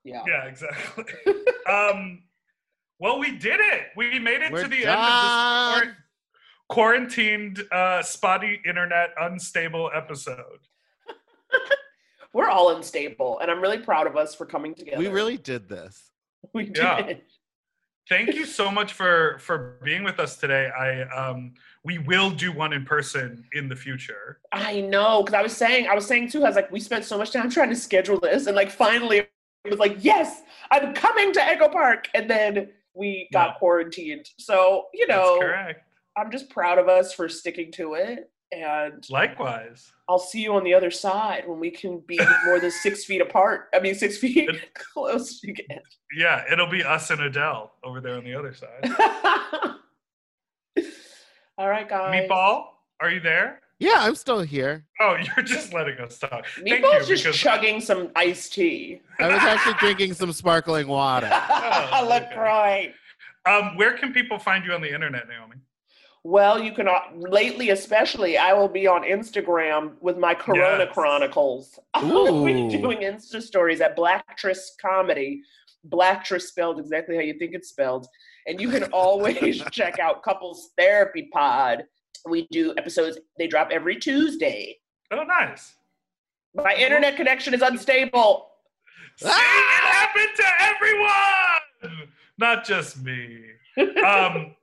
Yeah.
Yeah, exactly. um, well, we did it. We made it
We're
to the end of this quarantined, uh, spotty internet, unstable episode.
We're all unstable, and I'm really proud of us for coming together.
We really did this.
we did.
Yeah. Thank you so much for for being with us today. I um, we will do one in person in the future.
I know, because I was saying, I was saying too, I was like, we spent so much time trying to schedule this, and like finally it was like, yes, I'm coming to Echo Park, and then we got
Yeah.
quarantined. So you
That's
know,
correct.
I'm just proud of us for sticking to it, and
Likewise.
I'll see you on the other side when we can be more than six feet apart. I mean, six feet close again.
Yeah, it'll be us and Adele over there on the other side.
All right, guys.
Meatball, are you there?
Yeah, I'm still here.
Oh, you're just letting us talk. Thank
Meatball's
you,
just
because
chugging some iced tea.
I was actually drinking some sparkling water.
Oh,
Look
okay.
right.
um, where can people find you on the internet, Naomi?
Well, you can uh, lately, especially, I will be on Instagram with my Corona
Yes.
Chronicles. I'll be doing Insta stories at Blacktress Comedy. Blacktress spelled exactly how you think it's spelled. And you can always check out Couples Therapy Pod. We do episodes, they drop every Tuesday.
Oh, nice.
My internet connection is unstable.
See, it happened to everyone, not just me. Um,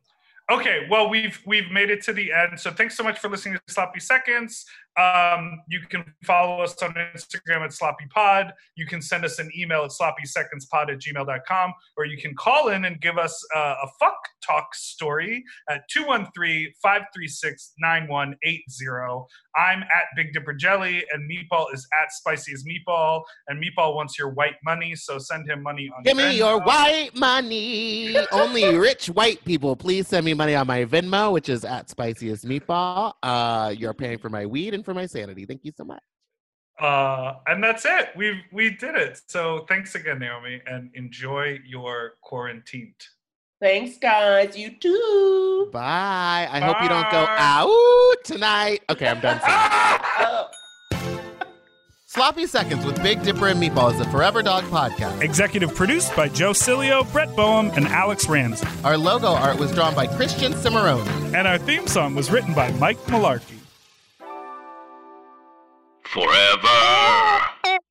okay, well, we've we've made it to the end. So thanks so much for listening to Sloppy Seconds. Um, you can follow us on Instagram at Sloppy Pod. You can send us an email at sloppysecondspod at gmail.com, or you can call in and give us uh, a fuck talk story at 213-536-9180. I'm at Big Dipper Jelly, and Meatball is at Spiciest Meatball. And Meatball wants your white money, so send him money on
Give me
Venmo.
your white money. Only rich white people, please send me money on my Venmo, which is at spiciest meatball. Uh, you're paying for my weed and for my sanity. Thank you so much.
Uh, and that's it. We we did it. So thanks again, Naomi, and enjoy your quarantine.
Thanks, guys. You too.
Bye. I hope you don't go out tonight. Okay, I'm done. saying.
Oh.
Sloppy Seconds with Big Dipper and Meatball is a Forever Dog podcast.
Executive produced by Joe Cilio, Brett Boehm, and Alex Ramsey.
Our logo art was drawn by Christian Cimarrone.
And our theme song was written by Mike Malarkey
forever.